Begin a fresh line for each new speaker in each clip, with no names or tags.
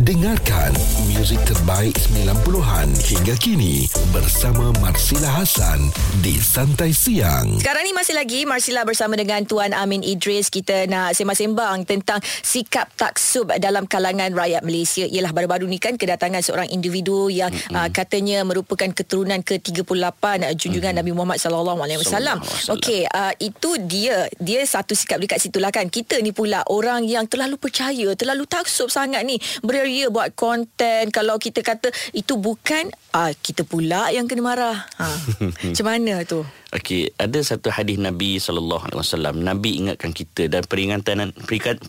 Dengarkan muzik terbaik 90-an hingga kini bersama Marsila Hasan di Santai Siang.
Sekarang ni masih lagi Marsila bersama dengan Tuan Amin Idris kita nak sembang-sembang tentang sikap taksub dalam kalangan rakyat Malaysia. Ialah baru-baru ni kan kedatangan seorang individu yang mm-hmm. uh, katanya merupakan keturunan ke-38 uh, junjungan mm-hmm. Nabi Muhammad sallallahu alaihi wasallam. Okey, uh, itu dia dia satu sikap dekat situlah kan. Kita ni pula orang yang terlalu percaya, terlalu taksub sangat ni. Beria buat konten kalau kita kata itu bukan uh, kita pula yang kena marah. Ha. Macam mana tu?
Okey, ada satu hadis Nabi sallallahu alaihi wasallam. Nabi ingatkan kita dan peringatan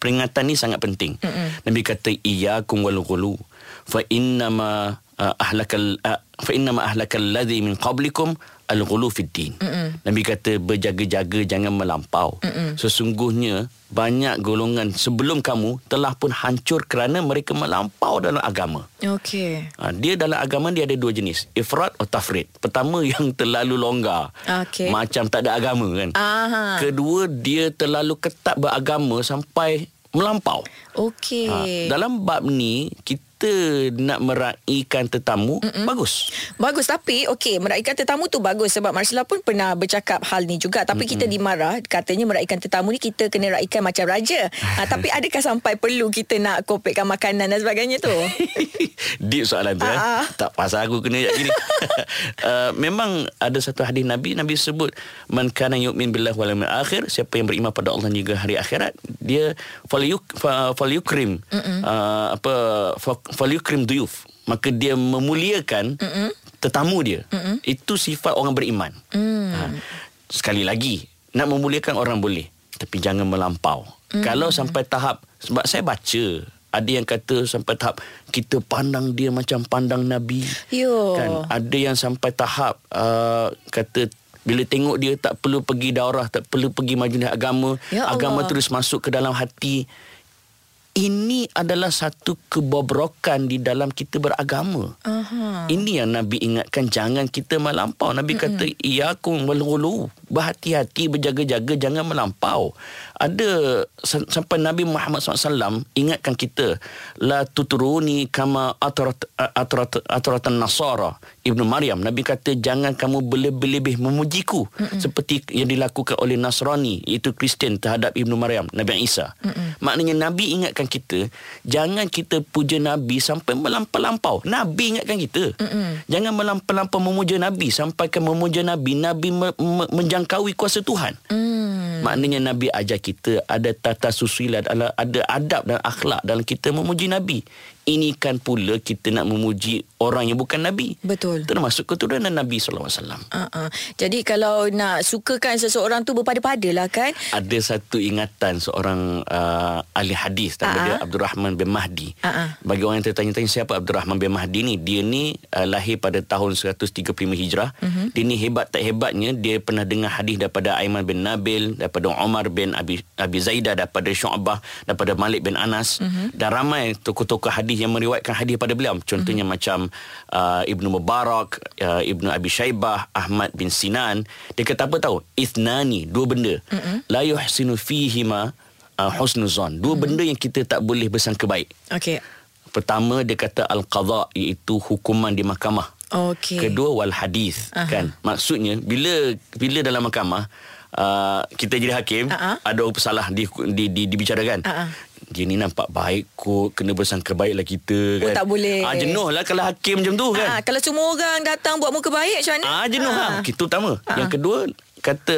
peringatan ni sangat penting. Mm-mm. Nabi kata iyyakum wal ghulu fa inna ma uh, ahlakal uh, fa inna ma ahlakal ladzi min qablikum al-ghulu fid din. Mm-mm. Nabi kata berjaga-jaga jangan melampau. Mm-mm. Sesungguhnya banyak golongan sebelum kamu telah pun hancur kerana mereka melampau dalam agama.
Okey.
Ha, dia dalam agama dia ada dua jenis, ifrat atau tafrid. Pertama yang terlalu longgar.
Okey.
Macam tak ada agama kan.
Aha.
Kedua dia terlalu ketat beragama sampai melampau.
Okey.
Ha, dalam bab ni kita kita nak meraihkan tetamu Mm-mm. bagus.
Bagus tapi okey meraihkan tetamu tu bagus sebab Marcella pun pernah bercakap hal ni juga tapi Mm-mm. kita dimarah katanya meraihkan tetamu ni kita kena raikan macam raja. ha, tapi adakah sampai perlu kita nak kopekkan makanan dan sebagainya tu?
Deep soalan tu eh. Tak pasal aku kena gini. uh, memang ada satu hadis Nabi Nabi sebut man kana yu'min billahi wal yawmil akhir siapa yang beriman pada Allah juga hari akhirat dia falyuk falyukrim uh, apa falyukrim duyuf maka dia memuliakan Mm-mm. tetamu dia Mm-mm. itu sifat orang beriman mm. ha. sekali lagi nak memuliakan orang boleh tapi jangan melampau mm. kalau sampai tahap sebab saya baca ada yang kata sampai tahap kita pandang dia macam pandang nabi
Yo.
kan ada yang sampai tahap uh, kata bila tengok dia tak perlu pergi daurah tak perlu pergi majlis agama ya agama terus masuk ke dalam hati ini adalah satu kebobrokan di dalam kita beragama. Uh-huh. Ini yang Nabi ingatkan jangan kita melampau. Nabi uh-huh. kata iyakum walghulu. Berhati-hati berjaga-jaga jangan melampau. Ada sampai Nabi Muhammad SAW ingatkan kita la tuturuni kama atrat atrat atratan nasara Ibnu Maryam. Nabi kata jangan kamu berlebih-lebih memujiku uh-huh. seperti yang dilakukan oleh Nasrani iaitu Kristian terhadap Ibnu Maryam Nabi Isa. Uh-huh. Maknanya Nabi ingatkan ingatkan kita jangan kita puja nabi sampai melampau-lampau nabi ingatkan kita Mm-mm. jangan melampau-lampau memuja nabi sampai ke memuja nabi nabi me- me- menjangkaui kuasa Tuhan mm. maknanya nabi ajar kita ada tata susila ada adab dan akhlak dalam kita memuji nabi ini kan pula kita nak memuji orang yang bukan Nabi.
Betul.
Termasuk keturunan Nabi SAW. Uh-uh.
Jadi kalau nak sukakan seseorang tu berpada-pada lah kan?
Ada satu ingatan seorang uh, ahli hadis. Nama uh-uh. dia Abdul Rahman bin Mahdi. Uh-uh. Bagi orang yang tertanya-tanya siapa Abdul Rahman bin Mahdi ni. Dia ni uh, lahir pada tahun 135 Hijrah. Uh-huh. Dia ni hebat tak hebatnya. Dia pernah dengar hadis daripada Aiman bin Nabil. Daripada Omar bin Abi, Abi Zaidah. Daripada Syu'bah. Daripada Malik bin Anas. Uh-huh. Dan ramai tokoh-tokoh hadis yang meriwayatkan hadis pada beliau contohnya mm-hmm. macam uh, Ibnu Mubarak uh, Ibnu Abi Shaybah Ahmad bin Sinan. Dia kata apa tahu? Ithnani dua benda. Mm-hmm. la yuhsinu fihima uh, husnuzan dua mm-hmm. benda yang kita tak boleh bersangka baik.
Okey.
Pertama dia kata al-qadha iaitu hukuman di mahkamah.
Okey.
Kedua wal hadis uh-huh. kan? Maksudnya bila bila dalam mahkamah uh, kita jadi hakim uh-huh. ada salah di, di, di, dibicarakan. Uh-huh dia ni nampak baik kot kena bersangka baiklah kita
oh, kan. Oh tak boleh.
Ah jenuh lah kalau hakim macam tu kan.
Ah kalau semua orang datang buat muka baik macam mana?
Ah jenuh ah. Ha. Itu utama. Ah. Yang kedua kata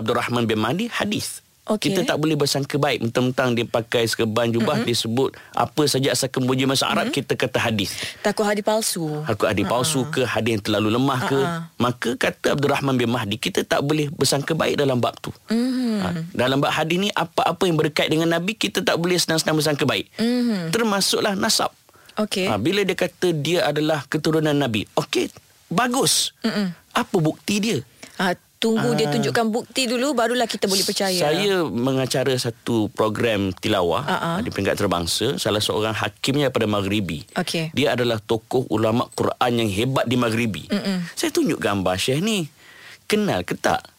Abdul Rahman bin Mahdi hadis. Okay. Kita tak boleh bersangka baik mentang-mentang dia pakai serban jubah mm-hmm. dia sebut apa saja asal kemuji masa Arab mm-hmm. kita kata hadis.
Takut hadis palsu.
Takut hadis uh-huh. palsu ke hadis yang terlalu lemah ke. Uh-huh. Maka kata Abdul Rahman bin Mahdi kita tak boleh bersangka baik dalam bab tu. Mm-hmm. Ha, dalam bab hadis ni apa-apa yang berkait dengan Nabi kita tak boleh senang-senang bersangka baik. Mm-hmm. Termasuklah nasab.
Okay. Ha,
bila dia kata dia adalah keturunan Nabi. Okey, bagus. Mm-mm. Apa bukti dia?
Ha, tunggu uh, dia ah. tunjukkan bukti dulu barulah kita boleh percaya.
Saya mengacara satu program tilawah uh-uh. di peringkat terbangsa salah seorang hakimnya pada Maghribi.
Okay.
Dia adalah tokoh ulama Quran yang hebat di Maghribi. Mm-mm. Saya tunjuk gambar Syekh ni. Kenal ke tak?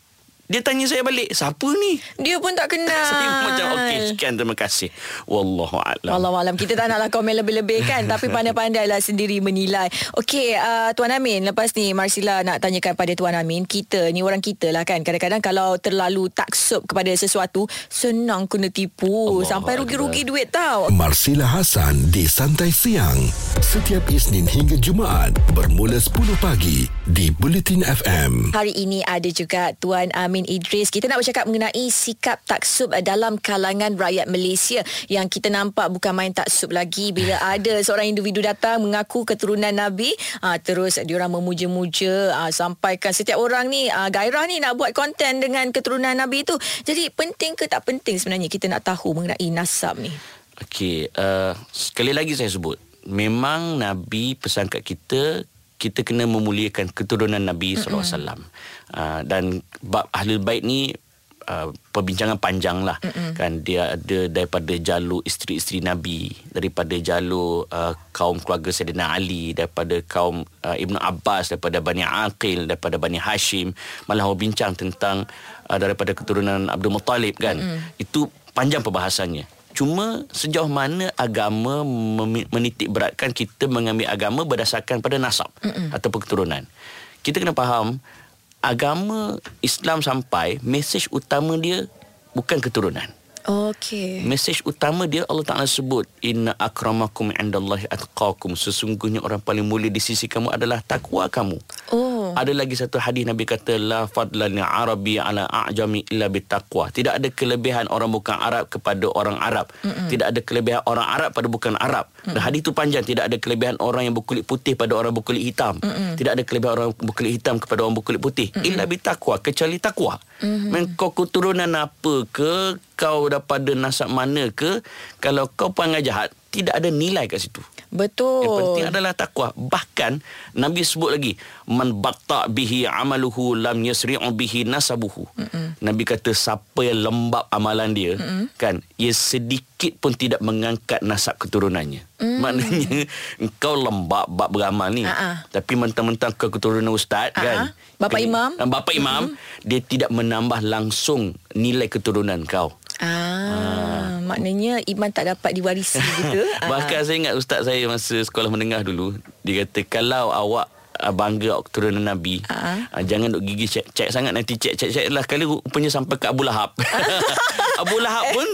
Dia tanya saya balik, siapa ni?
Dia pun tak kenal.
saya macam, okey, sekian, terima kasih. Wallahu a'lam.
Wallahu a'lam. Kita tak naklah komen lebih-lebih kan. tapi pandai-pandailah sendiri menilai. Okey, uh, Tuan Amin. Lepas ni, Marsila nak tanyakan pada Tuan Amin. Kita ni orang kita lah kan. Kadang-kadang kalau terlalu taksub kepada sesuatu, senang kena tipu. Allah sampai rugi-rugi duit tau.
Marsila Hasan di Santai Siang. Setiap Isnin hingga Jumaat. Bermula 10 pagi di Bulletin FM.
Hari ini ada juga Tuan Amin Amin Idris. Kita nak bercakap mengenai sikap taksub dalam kalangan rakyat Malaysia yang kita nampak bukan main taksub lagi bila ada seorang individu datang mengaku keturunan Nabi aa, ah, terus diorang memuja-muja aa, ah, sampaikan setiap orang ni aa, ah, gairah ni nak buat konten dengan keturunan Nabi itu. Jadi penting ke tak penting sebenarnya kita nak tahu mengenai nasab ni?
Okey, uh, sekali lagi saya sebut. Memang Nabi pesan kat kita kita kena memuliakan keturunan Nabi sallallahu alaihi wasallam. Uh, dan bab ahlul bait ni uh, perbincangan panjang lah Mm-mm. kan dia ada daripada jalur isteri-isteri Nabi daripada jalur uh, kaum keluarga Sayyidina Ali daripada kaum uh, Ibnu Abbas daripada Bani Aqil daripada Bani Hashim malah berbincang tentang uh, daripada keturunan Abdul Muttalib kan Mm-mm. itu panjang perbahasannya Cuma sejauh mana agama menitik beratkan kita mengambil agama berdasarkan pada nasab Mm-mm. ataupun keturunan. Kita kena faham agama Islam sampai mesej utama dia bukan keturunan.
Okey.
Mesej utama dia Allah Taala sebut inna akramakum indallahi atqakum sesungguhnya orang paling mulia di sisi kamu adalah takwa kamu. Oh. Ada lagi satu hadis Nabi kata la fadla li arabi ala a'jami illa bitaqwa. Tidak ada kelebihan orang bukan Arab kepada orang Arab. Mm-mm. Tidak ada kelebihan orang Arab pada bukan Arab. Mm-mm. Dan hadis itu panjang tidak ada kelebihan orang yang berkulit putih pada orang berkulit hitam. Mm-mm. Tidak ada kelebihan orang berkulit hitam kepada orang berkulit putih Mm-mm. illa bitaqwa kecuali takwa. Mm-hmm. Kau keturunan apa ke kau daripada nasab mana ke kalau kau perangai jahat tidak ada nilai kat situ
betul
yang penting adalah takwa bahkan nabi sebut lagi man batta bihi amaluhu lam yasri'u bihi nasabuhu Mm-mm. nabi kata siapa yang lembab amalan dia Mm-mm. kan ia sedikit pun tidak mengangkat nasab keturunannya mm. maknanya engkau lembab bab beramal ni uh-uh. tapi mentang-mentang kau keturunan ustaz uh-uh. kan
bapa imam
bapa imam mm-hmm. dia tidak menambah langsung nilai keturunan kau
Ah, ah, maknanya iman tak dapat diwarisi gitu.
Bahkan saya ingat ustaz saya masa sekolah menengah dulu, dia kata kalau awak ah, bangga keturunan Nabi. Uh-huh. jangan duk gigi cek, cek sangat nanti cek cek cek lah kali rupanya sampai ke Abu Lahab. Abu Lahab pun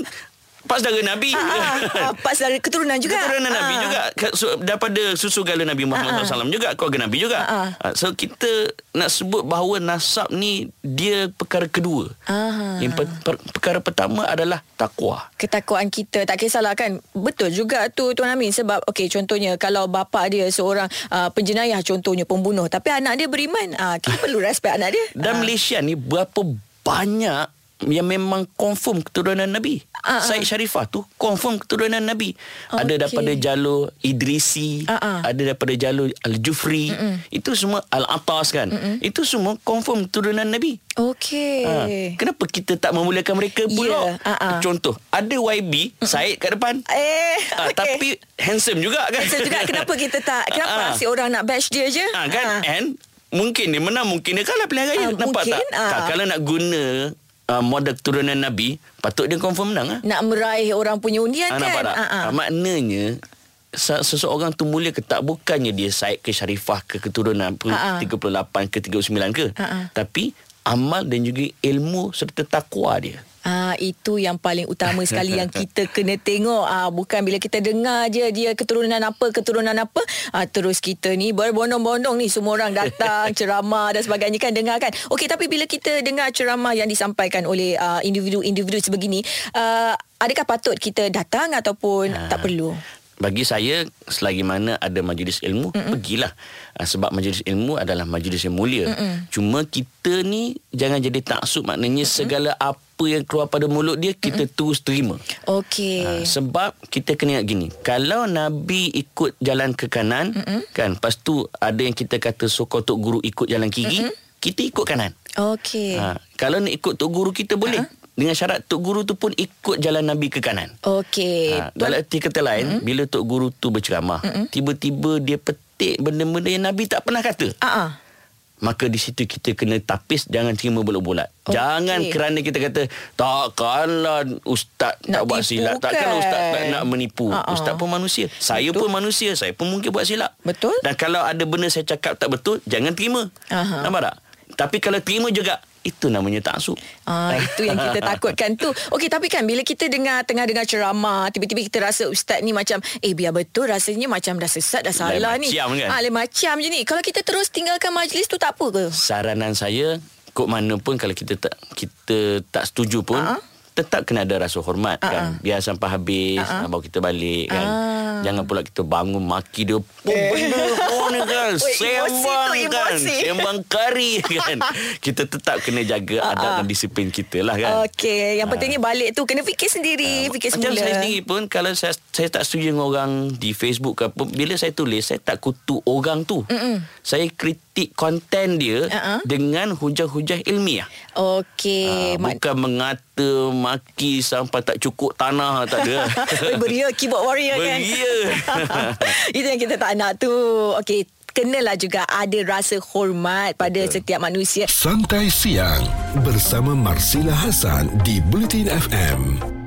Pas saudara Nabi. Ha,
ha, Pas saudara keturunan juga.
Keturunan ha. Nabi juga. Daripada susu gala Nabi Muhammad ha. SAW juga Keluarga Nabi juga. Ha. So kita Nak sebut bahawa Nasab ni Dia perkara kedua. Ha. Yang per, per, Perkara pertama adalah Takwa.
Ketakwaan kita. Tak kisahlah kan. Betul juga tu Tuan Amin. Sebab okay, contohnya Kalau bapa dia seorang uh, Penjenayah contohnya Pembunuh. Tapi anak dia beriman. Uh, Kita perlu respect anak dia.
Dan ha. Malaysia ni Berapa banyak yang memang confirm keturunan Nabi. Uh-uh. Said Sharifah tu confirm keturunan Nabi. Okay. Ada daripada jalur Idrisi, uh-uh. ada daripada jalur Al-Jufri. Uh-uh. Itu semua Al-Atas kan. Uh-uh. Itu semua confirm keturunan Nabi.
Okey. Uh,
kenapa kita tak memuliakan mereka pula? Yeah. Uh-uh. Contoh, ada YB uh-uh. Said kat depan.
Eh, uh,
okay. tapi handsome juga kan.
Handsome juga. Kenapa kita tak? Kenapa uh-uh. si orang nak bash dia je?
Uh, kan? Uh. And Mungkin dia menang Mungkin dia kalah pilihan raya uh, Nampak mungkin, tak? Uh. Kalau nak guna uh, model keturunan Nabi, patut dia confirm menang. Ha?
Nak meraih orang punya undian
ha,
kan?
Nampak tak? Ha, ha. Maknanya, seseorang tu mulia ke tak, bukannya dia Said ke Syarifah ke keturunan ha. 38 ke 39 ke. Ha. Tapi, amal dan juga ilmu serta takwa dia.
Ah itu yang paling utama sekali yang kita kena tengok ah bukan bila kita dengar je dia keturunan apa keturunan apa ah terus kita ni berbondong-bondong ni semua orang datang ceramah dan sebagainya kan dengar kan. Okey tapi bila kita dengar ceramah yang disampaikan oleh uh, individu-individu sebegini uh, adakah patut kita datang ataupun ha. tak perlu?
Bagi saya selagi mana ada majlis ilmu Mm-mm. pergilah uh, sebab majlis ilmu adalah majlis yang mulia Mm-mm. cuma kita ni jangan jadi taksub maknanya Mm-mm. segala apa yang keluar pada mulut dia kita Mm-mm. terus terima
okey uh,
sebab kita kena ingat gini kalau nabi ikut jalan ke kanan Mm-mm. kan lepas tu ada yang kita kata sokong tok guru ikut jalan kiri Mm-mm. kita ikut kanan
okey uh,
kalau nak ikut tok guru kita boleh uh-huh dengan syarat tok guru tu pun ikut jalan nabi ke kanan.
Okey. Ha,
dalam erti kata lain, mm-hmm. bila tok guru tu berceramah, mm-hmm. tiba-tiba dia petik benda-benda yang nabi tak pernah kata.
Uh-uh.
maka di situ kita kena tapis jangan terima bulat-bulat. Okay. Jangan kerana kita kata takkanlah ustaz nak tak buat silap. Kan? Takkanlah ustaz tak nak menipu. Uh-uh. Ustaz pun manusia. Saya betul. pun manusia. Saya pun mungkin buat silap.
Betul.
Dan kalau ada benda saya cakap tak betul, jangan terima. Uh-huh. Nampak tak? Tapi kalau terima juga itu namanya taksub.
Ah itu yang kita takutkan tu. Okey tapi kan bila kita dengar tengah dengar ceramah tiba-tiba kita rasa ustaz ni macam eh biar betul rasanya macam dah sesat dah salah
lain
ni.
Macam kan?
Ah lain macam je ni. Kalau kita terus tinggalkan majlis tu tak apa ke?
Saranan saya kok mana pun kalau kita tak kita tak setuju pun uh-huh tetap kena ada rasa hormat uh-uh. kan biar sampai habis uh-uh. baru kita balik kan uh. jangan pula kita bangun maki dia oh, eh. benda oh ni kan sembang kan sembang kari kan kita tetap kena jaga uh-uh. adat dan disiplin kita lah kan
okey yang pentingnya uh. balik tu kena fikir sendiri uh. fikir semula
macam saya sendiri pun kalau saya saya tak setuju dengan orang di Facebook ke bila saya tulis saya tak kutuk orang tu Mm-mm. saya kritik konten dia uh-uh. dengan hujah-hujah ilmiah
okey
uh, bukan mengata maki sampai tak cukup tanah tak ada.
Beria keyboard warrior kan.
Beria.
Itu yang kita tak nak tu. Okey, kenalah juga ada rasa hormat pada Betul. setiap manusia.
Santai siang bersama Marsila Hasan di Bulletin FM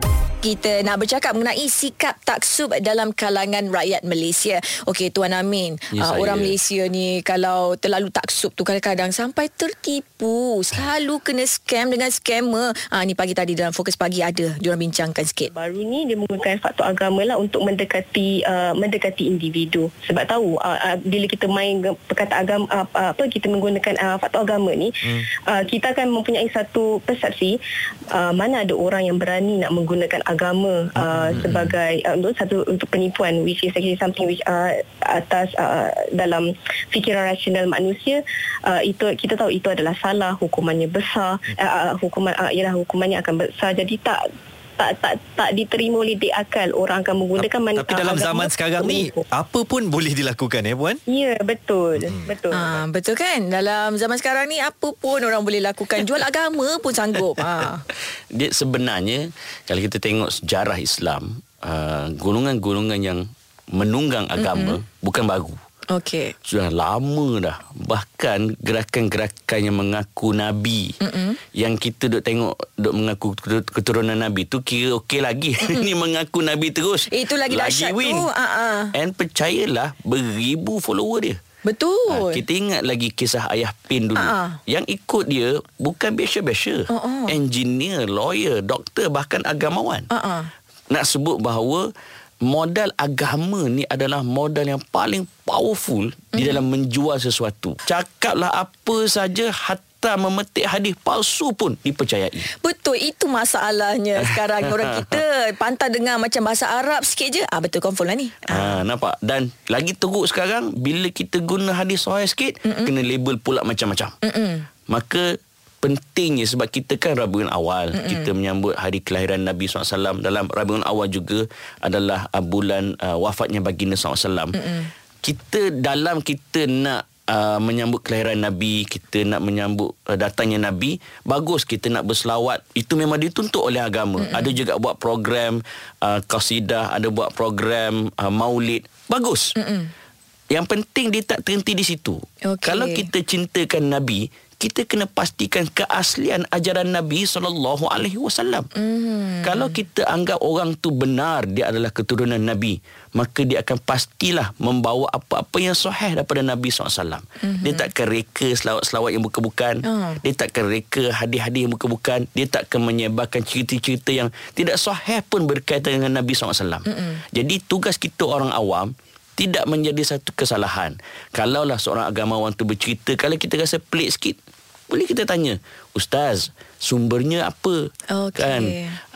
kita nak bercakap mengenai sikap taksub dalam kalangan rakyat Malaysia. Okey Tuan Amin, ya, uh, orang Malaysia ni kalau terlalu taksub tu kadang-kadang sampai tertipu, selalu kena scam dengan scammer. Ah uh, ni pagi tadi dalam fokus pagi ada diorang bincangkan sikit.
Baru ni dia menggunakan faktor agama lah untuk mendekati uh, mendekati individu. Sebab tahu uh, uh, bila kita main perkataan agama uh, apa kita menggunakan uh, faktor agama ni, hmm. uh, kita akan mempunyai satu persepsi uh, mana ada orang yang berani nak menggunakan agama uh, hmm. sebagai uh, untuk satu untuk penipuan which is actually something which uh, atas uh, dalam fikiran rasional manusia uh, itu kita tahu itu adalah salah hukumannya besar uh, uh, hukuman uh, ialah hukumannya akan besar jadi tak tak tak tak diterima oleh di akal orang akan menggunakan
mana tapi dalam zaman sekarang ni apa pun boleh dilakukan ya puan?
Ya betul hmm. betul.
Ha, betul kan? Dalam zaman sekarang ni apa pun orang boleh lakukan. Jual agama pun sanggup. Ha.
dia sebenarnya kalau kita tengok sejarah Islam uh, golongan-golongan yang menunggang agama mm-hmm. bukan baru
Okey.
Sudah lama dah. Bahkan gerakan-gerakan yang mengaku nabi Mm-mm. yang kita duk tengok duk mengaku keturunan nabi tu kira okey lagi. Ini mengaku nabi terus.
Itu lagi, lagi dahsyat win. tu. Uh-uh.
And percayalah beribu follower dia.
Betul.
Ha, kita ingat lagi kisah ayah Pin dulu. Uh-uh. Yang ikut dia bukan biasa-biasa. Uh-uh. Engineer, lawyer, doktor bahkan agamawan. Uh-uh. Nak sebut bahawa modal agama ni adalah modal yang paling powerful mm. di dalam menjual sesuatu. Cakaplah apa saja hatta memetik hadis palsu pun dipercayai.
Betul, itu masalahnya sekarang orang kita pantang dengar macam bahasa Arab sikit je. Ah betul confirm lah ni.
Ha, nampak? Dan lagi teruk sekarang bila kita guna hadis sahih sikit Mm-mm. kena label pula macam-macam. Mm-mm. Maka pentingnya sebab kita kan Rabiul Awal mm-hmm. kita menyambut hari kelahiran Nabi SAW dalam Rabiul Awal juga adalah uh, bulan uh, wafatnya baginda SAW mm-hmm. kita dalam kita nak uh, menyambut kelahiran Nabi kita nak menyambut uh, datangnya Nabi bagus kita nak berselawat itu memang dituntut oleh agama mm-hmm. ada juga buat program uh, kasidah ada buat program uh, maulid bagus mm-hmm. Yang penting dia tak terhenti di situ. Okay. Kalau kita cintakan Nabi, kita kena pastikan keaslian ajaran Nabi sallallahu alaihi wasallam. Hmm. Kalau kita anggap orang tu benar dia adalah keturunan Nabi, maka dia akan pastilah membawa apa-apa yang sahih daripada Nabi SAW. Mm-hmm. Dia takkan reka selawat-selawat yang bukan-bukan. Oh. Dia takkan reka hadis-hadis yang bukan-bukan. Dia takkan menyebarkan cerita-cerita yang tidak sahih pun berkaitan dengan Nabi SAW. Mm-hmm. Jadi tugas kita orang awam tidak menjadi satu kesalahan. Kalaulah seorang agamawan tu bercerita, kalau kita rasa pelik sikit, boleh kita tanya ustaz sumbernya apa okay. kan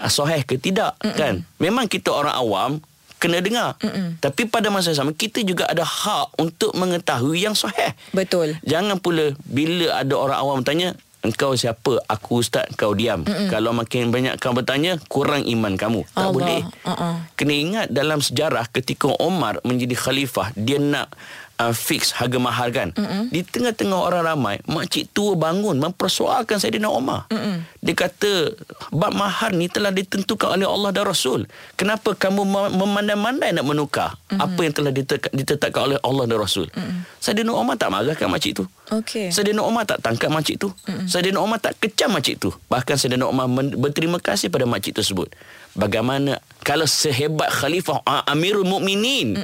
sahih ke tidak Mm-mm. kan memang kita orang awam kena dengar Mm-mm. tapi pada masa sama kita juga ada hak untuk mengetahui yang sahih
betul
jangan pula bila ada orang awam tanya engkau siapa aku ustaz kau diam Mm-mm. kalau makin banyak kau bertanya kurang iman kamu tak Allah. boleh uh-uh. kena ingat dalam sejarah ketika Omar menjadi khalifah dia nak uh, fix harga mahal kan. Mm-mm. Di tengah-tengah orang ramai, makcik tua bangun mempersoalkan Saidina Omar. Mm-mm. Dia kata bab mahar ni telah ditentukan oleh Allah dan Rasul. Kenapa kamu memandai-mandai nak menukar mm-hmm. apa yang telah ditetapkan oleh Allah dan Rasul? Mm-hmm. Saidina Umar tak marahkan makcik tu.
Okey.
Saidina Umar tak tangkap makcik tu. Mm-hmm. Saidina Umar tak kecam makcik tu. Bahkan Saidina Umar berterima kasih pada makcik tersebut. Bagaimana kalau sehebat khalifah Amirul Mukminin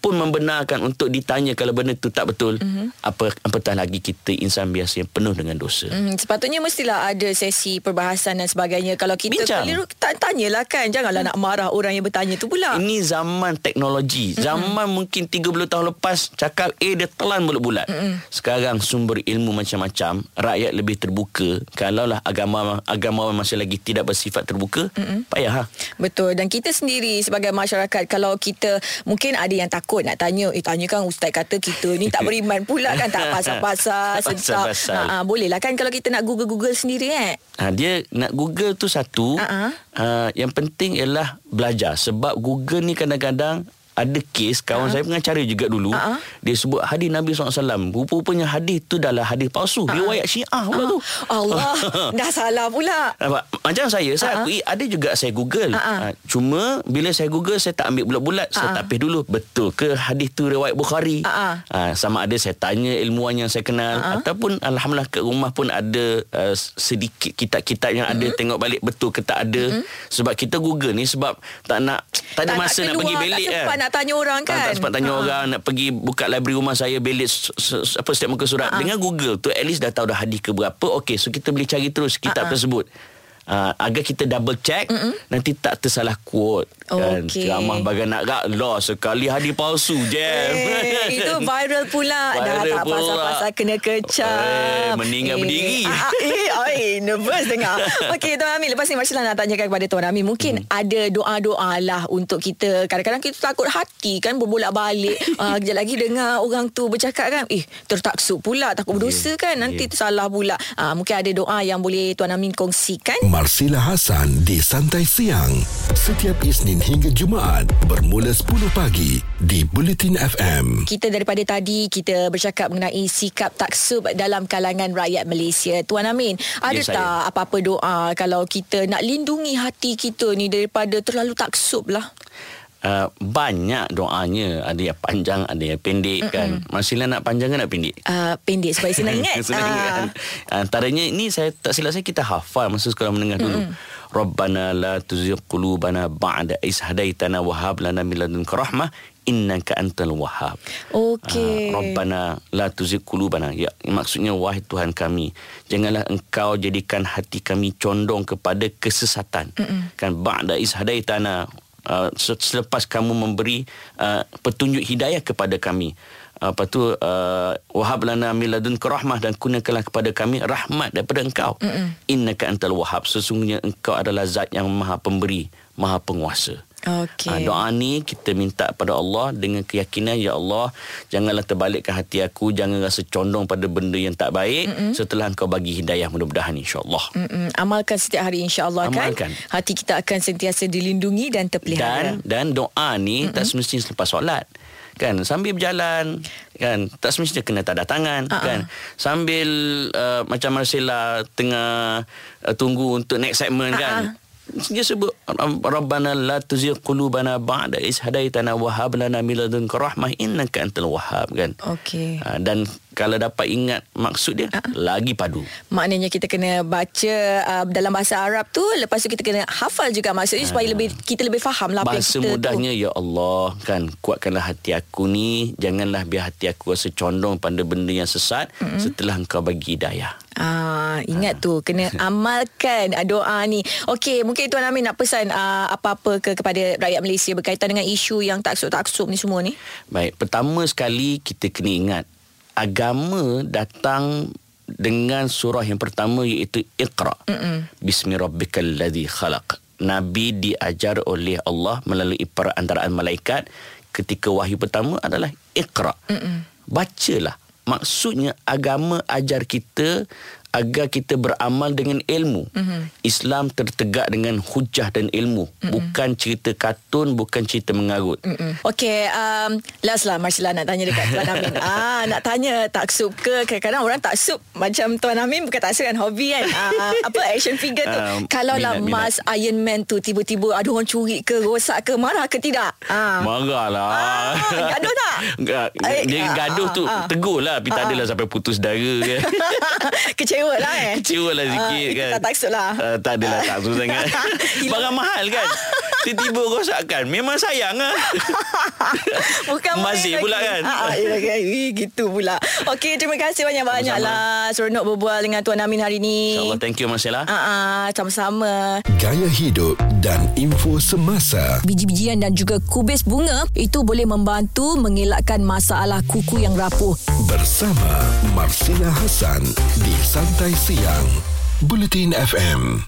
pun membenarkan untuk ditanya kalau benda itu tak betul mm-hmm. apa apatah lagi kita insan biasa yang penuh dengan dosa
mm, sepatutnya mestilah ada sesi perbahasan dan sebagainya kalau kita
Bincang.
keliru tanyalah kan janganlah mm. nak marah orang yang bertanya tu pula
ini zaman teknologi mm-hmm. zaman mungkin 30 tahun lepas cakap A dia telan bulat-bulat mm-hmm. sekarang sumber ilmu macam-macam rakyat lebih terbuka kalaulah agama agama masih lagi tidak bersifat terbuka mm-hmm. payah ha?
betul dan kita sendiri sebagai masyarakat kalau kita mungkin ada yang takut nak tanya eh tanya kan ustaz kata kita ni tak beriman pula kan tak pasal-pasal sedap ha, ha, boleh lah kan kalau kita nak google-google sendiri eh
ha, dia nak google tu satu uh-huh. uh, yang penting ialah belajar sebab google ni kadang-kadang ada kes kawan uh-huh. saya pengacara juga dulu uh-huh. dia sebut hadis Nabi SAW rupa-rupanya hadis tu adalah hadis palsu uh-huh. riwayat syiah pula uh-huh. tu
Allah dah salah pula
macam saya saya uh-huh. akui ada juga saya google uh-huh. cuma bila saya google saya tak ambil bulat-bulat uh-huh. saya tak pih dulu betul ke hadis tu riwayat Bukhari uh-huh. uh, sama ada saya tanya ilmuwan yang saya kenal uh-huh. ataupun Alhamdulillah ke rumah pun ada uh, sedikit kitab-kitab yang uh-huh. ada tengok balik betul ke tak ada uh-huh. sebab kita google ni sebab tak nak tak ada masa nak, nak pergi belik
kan nak tanya orang kan.
Tak sempat tanya ha. orang nak pergi buka library rumah saya belit apa setiap muka surat. Ha. Dengan Google tu at least dah tahu dah hadis ke berapa. Okey, so kita boleh cari terus kitab ha. tersebut uh, agar kita double check Mm-mm. nanti tak tersalah quote kan okay. ceramah bagai nak gak lah sekali hadis palsu je
eh, itu viral pula viral dah tak pasal-pasal kena kecam
eh, meninggal eh. berdiri
ah, eh, eh, nervous dengar Okey Tuan Amin lepas ni Marcella nak tanyakan kepada Tuan Amin mungkin hmm. ada doa-doa lah untuk kita kadang-kadang kita takut hati kan berbolak balik uh, kejap lagi dengar orang tu bercakap kan eh tertaksub pula takut berdosa yeah. kan nanti yeah. tersalah pula uh, mungkin ada doa yang boleh Tuan Amin kongsikan
Marsila Hasan di Santai Siang setiap Isnin hingga Jumaat bermula 10 pagi di Bulletin FM.
Kita daripada tadi kita bercakap mengenai sikap taksub dalam kalangan rakyat Malaysia. Tuan Amin, ada ya, tak apa-apa doa kalau kita nak lindungi hati kita ni daripada terlalu taksub lah?
Uh, banyak doanya. Ada yang panjang ada yang pendek Mm-mm. kan Marsila nak panjang ke nak pendek?
Uh, pendek supaya senang ingat.
Senang uh. ingat antaranya ini saya tak silap saya kita hafal masa sekolah menengah dulu. Rabbana la tuzigh qulubana ba'da is hadaitana wa hab lana min ladunka rahmah innaka antal wahhab.
Okey.
Uh, Rabbana la tuzigh qulubana. Ya maksudnya wahai Tuhan kami janganlah engkau jadikan hati kami condong kepada kesesatan. Mm-mm. kan ba'da is hadaitana Uh, selepas kamu memberi uh, petunjuk hidayah kepada kami. Apa tu uh, wahab lana min ladunka rahmah dan kurniakanlah kepada kami rahmat daripada engkau. Innaka antal wahhab sesungguhnya engkau adalah zat yang maha pemberi maha penguasa
Okay. Ha,
doa ni kita minta pada Allah dengan keyakinan ya Allah janganlah terbalikkan hati aku jangan rasa condong pada benda yang tak baik Mm-mm. setelah engkau bagi hidayah mudah-mudahan insyaallah.
Mm-mm. Amalkan setiap hari insyaallah kan. Hati kita akan sentiasa dilindungi dan terpelihara.
Dan dan doa ni Mm-mm. tak semestinya selepas solat. Kan sambil berjalan kan tak semestinya kena tanda tangan uh-uh. kan sambil uh, macam Marcella tengah uh, tunggu untuk next segment uh-uh. kan dia sebut Rabbana la tuzigh qulubana ba'da is hadaitana wa hab lana min ladunka rahmah innaka antal wahhab kan.
Okey.
Ha, dan kalau dapat ingat maksud dia uh-huh. lagi padu.
Maknanya kita kena baca uh, dalam bahasa Arab tu lepas tu kita kena hafal juga maksudnya uh, supaya lebih kita lebih faham lah
bahasa
kita
mudahnya
tu.
ya Allah kan kuatkanlah hati aku ni janganlah biar hati aku rasa condong pada benda yang sesat uh-huh. setelah engkau bagi hidayah.
Ah, ingat ha. tu kena amalkan doa ni. Okey, mungkin tuan Amin nak pesan uh, apa-apa ke kepada rakyat Malaysia berkaitan dengan isu yang taksub-taksub ni semua ni.
Baik, pertama sekali kita kena ingat agama datang dengan surah yang pertama iaitu Iqra. Bismi rabbikal ladzi khalaq. Nabi diajar oleh Allah melalui perantaraan malaikat ketika wahyu pertama adalah Iqra. Mm-mm. Bacalah maksudnya agama ajar kita agar kita beramal dengan ilmu. Mm-hmm. Islam tertegak dengan hujah dan ilmu, mm-hmm. bukan cerita kartun, bukan cerita mengarut.
Mm-hmm. Okey, um, last lah Marcella nak tanya dekat Tuan Amin. ah, nak tanya taksub ke? Kadang-kadang orang taksub macam Tuan Amin bukan taksub kan hobi kan. Ah, apa action figure tu? Um, Kalau lah Mas Iron Man tu tiba-tiba ada orang curi ke, rosak ke, marah ke tidak?
Ah. Marah lah. Ah,
gaduh tak?
Dia gaduh tu ah, tegur lah. Tapi ah, tak adalah sampai putus dara ke.
Kecewa lah eh.
Kecewa lah sikit uh, kan?
Tak taksud lah.
Uh, Tak adalah taksud sangat. Barang mahal kan Tiba-tiba rosakkan. Memang sayang lah
Bukan
Masih pula kan?
Ha, ya, kan Gitu pula. Okey terima kasih banyak-banyak lah Seronok berbual dengan Tuan Amin hari ni.
InsyaAllah thank you Marcella
uh, uh, Sama-sama.
Gaya hidup dan info semasa.
Biji-bijian dan juga kubis bunga Itu boleh membantu mengelakkan masalah kuku yang rapuh.
Bersama Marsila Hassan di Santai Siang Bulletin FM